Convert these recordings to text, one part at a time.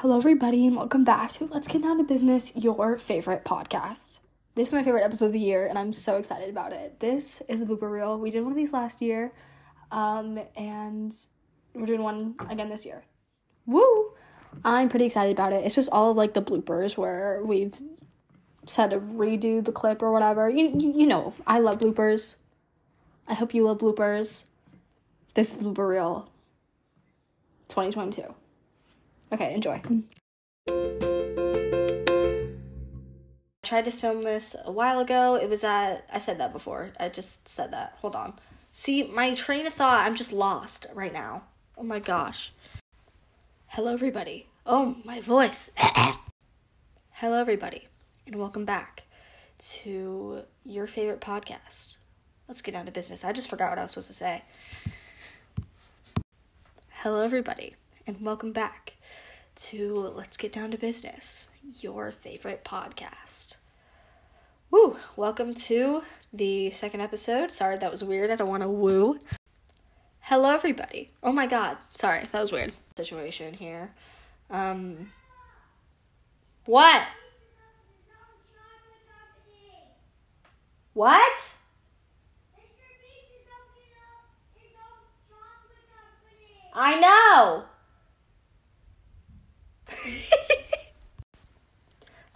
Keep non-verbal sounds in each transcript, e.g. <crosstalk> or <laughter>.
Hello, everybody, and welcome back to Let's Get Down to Business, your favorite podcast. This is my favorite episode of the year, and I'm so excited about it. This is a blooper reel. We did one of these last year, um, and we're doing one again this year. Woo! I'm pretty excited about it. It's just all of like the bloopers where we've said to redo the clip or whatever. You, you, you know, I love bloopers. I hope you love bloopers. This is the blooper reel 2022. Okay, enjoy. I tried to film this a while ago. It was at, I said that before. I just said that. Hold on. See, my train of thought, I'm just lost right now. Oh my gosh. Hello, everybody. Oh, my voice. <coughs> Hello, everybody, and welcome back to your favorite podcast. Let's get down to business. I just forgot what I was supposed to say. Hello, everybody, and welcome back to Let's Get Down to Business, your favorite podcast. Woo! Welcome to the second episode. Sorry, that was weird. I don't want to woo. Hello, everybody. Oh my god. Sorry, that was weird. Situation here. Um. What? What? I know.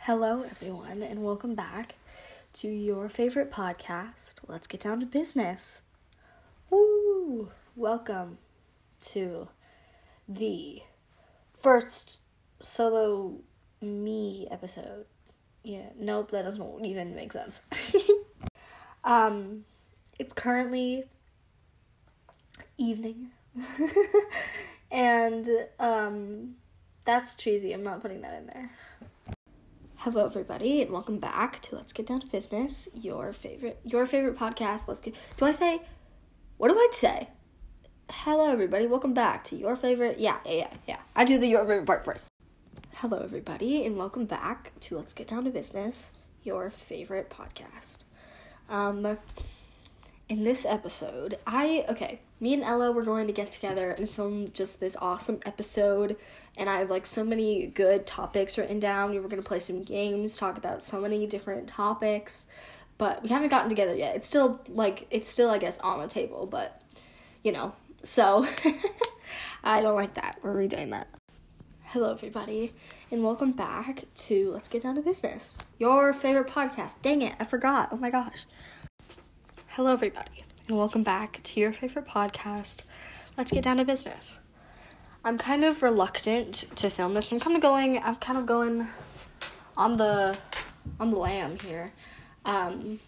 Hello, everyone, and welcome back to your favorite podcast. Let's get down to business. Woo! Welcome to the first solo me episode. Yeah, nope, that doesn't even make sense. <laughs> um, it's currently evening, <laughs> and um, that's cheesy. I'm not putting that in there. Hello, everybody, and welcome back to Let's Get Down to Business, your favorite your favorite podcast. Let's get. Do I say? What do I say? Hello, everybody. Welcome back to your favorite. Yeah, yeah, yeah, yeah. I do the your favorite part first. Hello, everybody, and welcome back to Let's Get Down to Business, your favorite podcast. Um, in this episode, I okay, me and Ella were going to get together and film just this awesome episode, and I have like so many good topics written down. We were gonna play some games, talk about so many different topics, but we haven't gotten together yet. It's still like it's still I guess on the table, but you know, so <laughs> I don't like that. We're redoing that. Hello, everybody, and welcome back to Let's Get Down to Business, your favorite podcast. Dang it, I forgot. Oh my gosh. Hello, everybody, and welcome back to your favorite podcast. Let's get down to business. I'm kind of reluctant to film this. I'm kind of going. I'm kind of going on the on the lam here, um,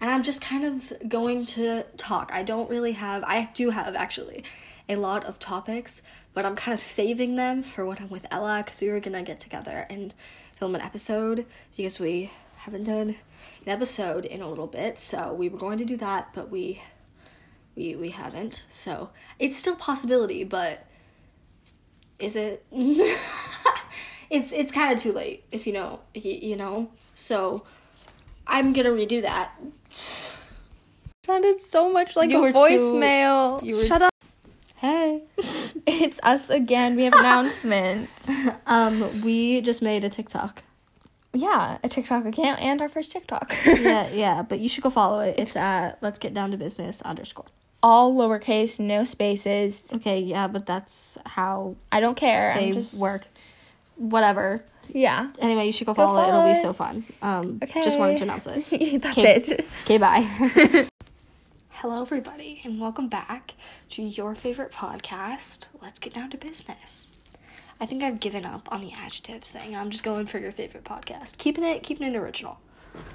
and I'm just kind of going to talk. I don't really have. I do have actually a lot of topics, but I'm kind of saving them for when I'm with Ella because we were gonna get together and film an episode because we haven't done an episode in a little bit. So we were going to do that, but we we we haven't. So it's still a possibility, but is it? <laughs> it's it's kind of too late if you know you, you know. So I'm gonna redo that. sounded so much like You a were too- voicemail. you were- Shut up. Hey. <laughs> It's us again. We have <laughs> announcements. Um, we just made a TikTok. Yeah, a TikTok account and our first TikTok. <laughs> yeah, yeah, but you should go follow it. It's at let's get down to business underscore. All lowercase, no spaces. Okay, yeah, but that's how I don't care. they I'm just work. Whatever. Yeah. Anyway, you should go Go follow, it. follow It'll be so fun. Um, Okay. just wanted to announce it. <laughs> That's Okay. it. Okay, bye. <laughs> Hello, everybody, and welcome back to your favorite podcast. Let's get down to business. I think I've given up on the adjectives thing. I'm just going for your favorite podcast. Keeping it, keeping it original.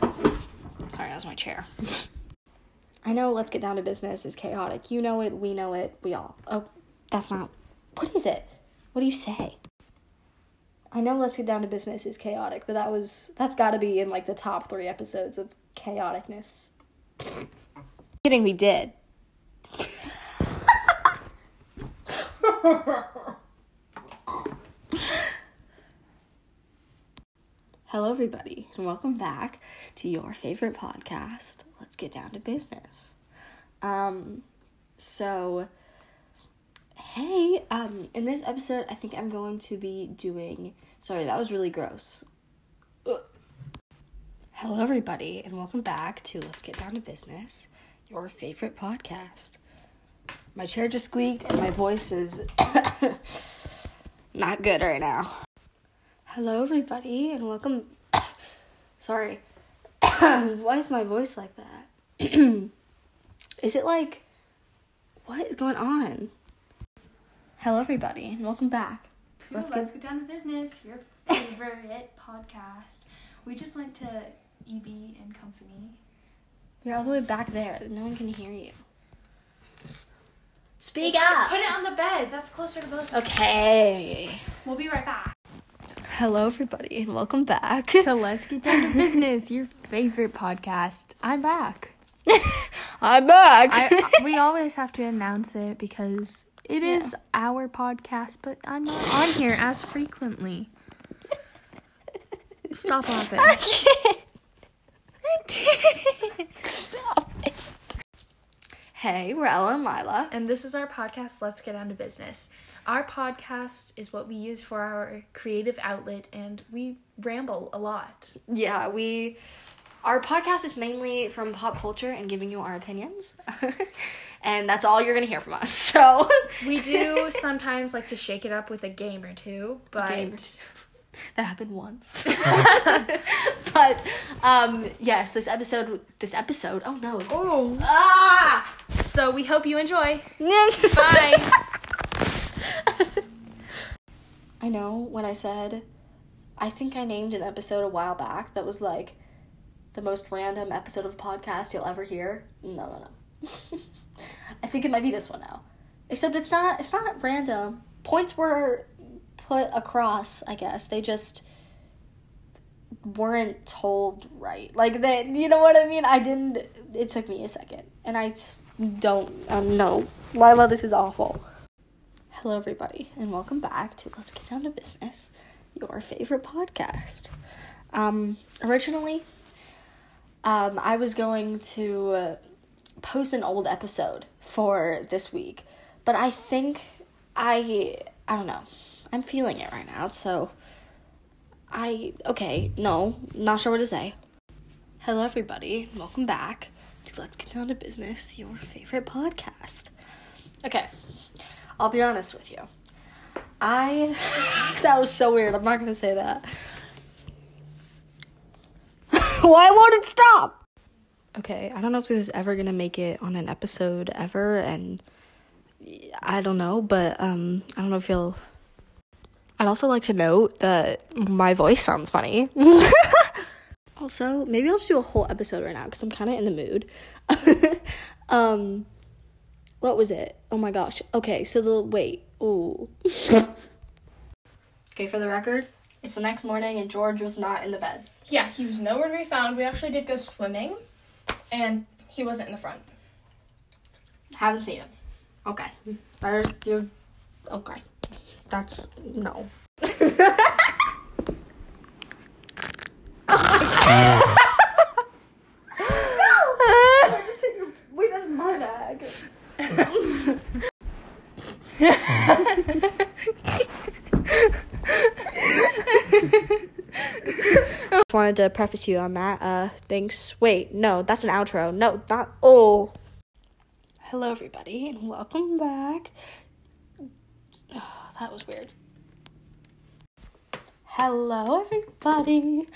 Sorry, that was my chair. <laughs> I know Let's Get Down to Business is chaotic. You know it, we know it, we all. Oh, that's not. What is it? What do you say? I know Let's Get Down to Business is chaotic, but that was that's got to be in like the top 3 episodes of chaoticness. Kidding, we did. <laughs> <laughs> Hello, everybody, and welcome back to your favorite podcast. Let's get down to business. Um, so, Hey, um, in this episode, I think I'm going to be doing. Sorry, that was really gross. Ugh. Hello, everybody, and welcome back to Let's Get Down to Business, your favorite podcast. My chair just squeaked, and my voice is <coughs> not good right now. Hello, everybody, and welcome. <coughs> Sorry. <coughs> Why is my voice like that? <coughs> is it like. What is going on? Hello, everybody, and welcome back. to Let's Let's, get- get, down to business. Your favorite podcast. We just went to EB and Company. You're all the way back there. No one can hear you. Speak up. Put it on the bed. That's closer to both. Okay. We'll be right back. Hello, everybody, and welcome back. to let's get down to business. Your favorite podcast. I'm back. <laughs> I'm back. I uh, we always have to announce it because it is our podcast, but I'm not on here as frequently. <laughs> Stop laughing. I can't. I can't. Hey, we're Ella and Lila. And this is our podcast, Let's Get Down to Business. Our podcast is what we use for our creative outlet, and we ramble a lot. Yeah, we. Our podcast is mainly from pop culture and giving you our opinions. <laughs> and that's all you're going to hear from us. <laughs> So. We do sometimes like to shake it up with a game or two, but. That happened once. <laughs> but um yes, this episode this episode oh no. oh, Ah! So we hope you enjoy. <laughs> Bye. I know when I said I think I named an episode a while back that was like the most random episode of a podcast you'll ever hear. No, no, no. <laughs> I think it might be this one now. Except it's not it's not random. Points were put across, I guess. They just weren't told right. Like that, you know what I mean? I didn't it took me a second. And I don't um know. Lila, this is awful. Hello everybody and welcome back to Let's Get Down to Business, your favorite podcast. Um originally um I was going to post an old episode for this week, but I think I I don't know. I'm feeling it right now, so I okay, no, not sure what to say. Hello everybody, welcome back to Let's Get Down to Business, your favorite podcast. Okay. I'll be honest with you. I <laughs> that was so weird. I'm not going to say that. <laughs> Why won't it stop? Okay, I don't know if this is ever going to make it on an episode ever and I don't know, but um I don't know if you'll I'd also like to note that my voice sounds funny. <laughs> also, maybe I'll just do a whole episode right now because I'm kind of in the mood. <laughs> um, what was it? Oh my gosh. Okay, so the wait. Ooh. <laughs> okay, for the record, it's the next morning and George was not in the bed. Yeah, he was nowhere to be found. We actually did go swimming, and he wasn't in the front. Haven't seen him. Okay. There's you. Okay. That's no. <laughs> Wait, that's my bag. Wanted to preface you on that. Uh, thanks. Wait, no, that's an outro. No, not. Oh. Hello, everybody, and welcome back. Oh, that was weird. Hello, everybody,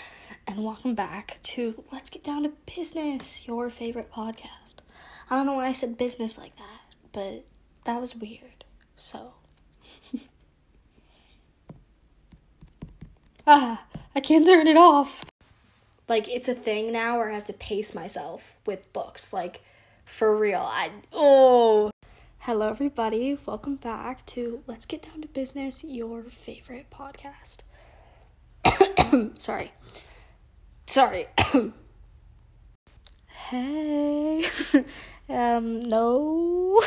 and welcome back to Let's Get Down to Business, your favorite podcast. I don't know why I said business like that, but that was weird. So. <laughs> ah, I can't turn it off. Like, it's a thing now where I have to pace myself with books. Like, for real. I oh. Hello everybody. Welcome back to Let's Get Down to Business, your favorite podcast. <coughs> Sorry. Sorry. <coughs> hey. <laughs> um no.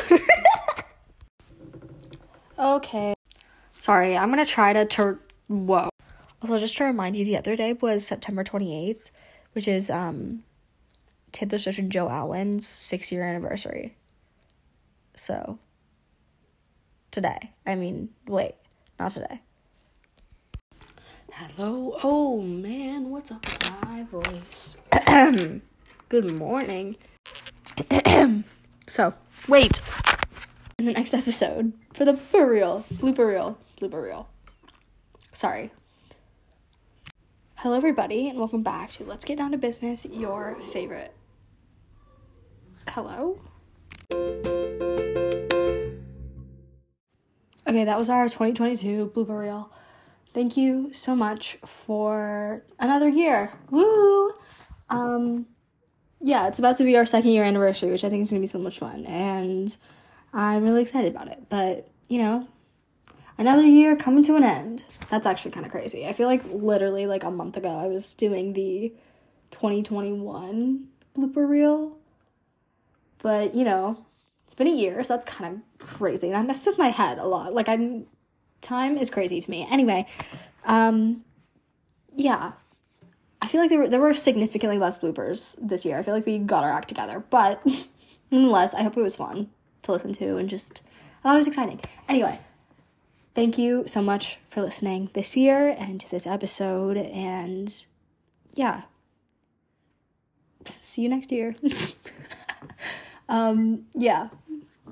<laughs> okay. Sorry, I'm to try to tur- whoa. Also, just to remind you, the other day was September 28th, which is um Taylor Swift and Joe Alwyn's six year anniversary. So, today. I mean, wait, not today. Hello. Oh man, what's up with my voice? <clears throat> Good morning. <clears throat> so, wait. In the next episode, for the reel, blooper reel. Sorry. Hello, everybody, and welcome back to Let's Get Down to Business, your favorite. Hello? Okay, that was our 2022 blooper reel. Thank you so much for another year. Woo! Um, yeah, it's about to be our second year anniversary, which I think is going to be so much fun. And I'm really excited about it. But, you know, another year coming to an end. That's actually kind of crazy. I feel like literally like a month ago I was doing the 2021 blooper reel. But, you know, it's been a year, so that's kind of crazy. That messed with my head a lot. Like I'm time is crazy to me. Anyway, um yeah. I feel like there were there were significantly less bloopers this year. I feel like we got our act together, but <laughs> nonetheless, I hope it was fun to listen to and just I thought it was exciting. Anyway, thank you so much for listening this year and to this episode and yeah. See you next year. <laughs> um yeah.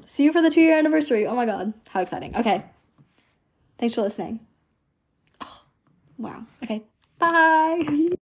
See you for the 2 year anniversary. Oh my god, how exciting. Okay. Thanks for listening. Oh, wow. Okay. Bye. <laughs>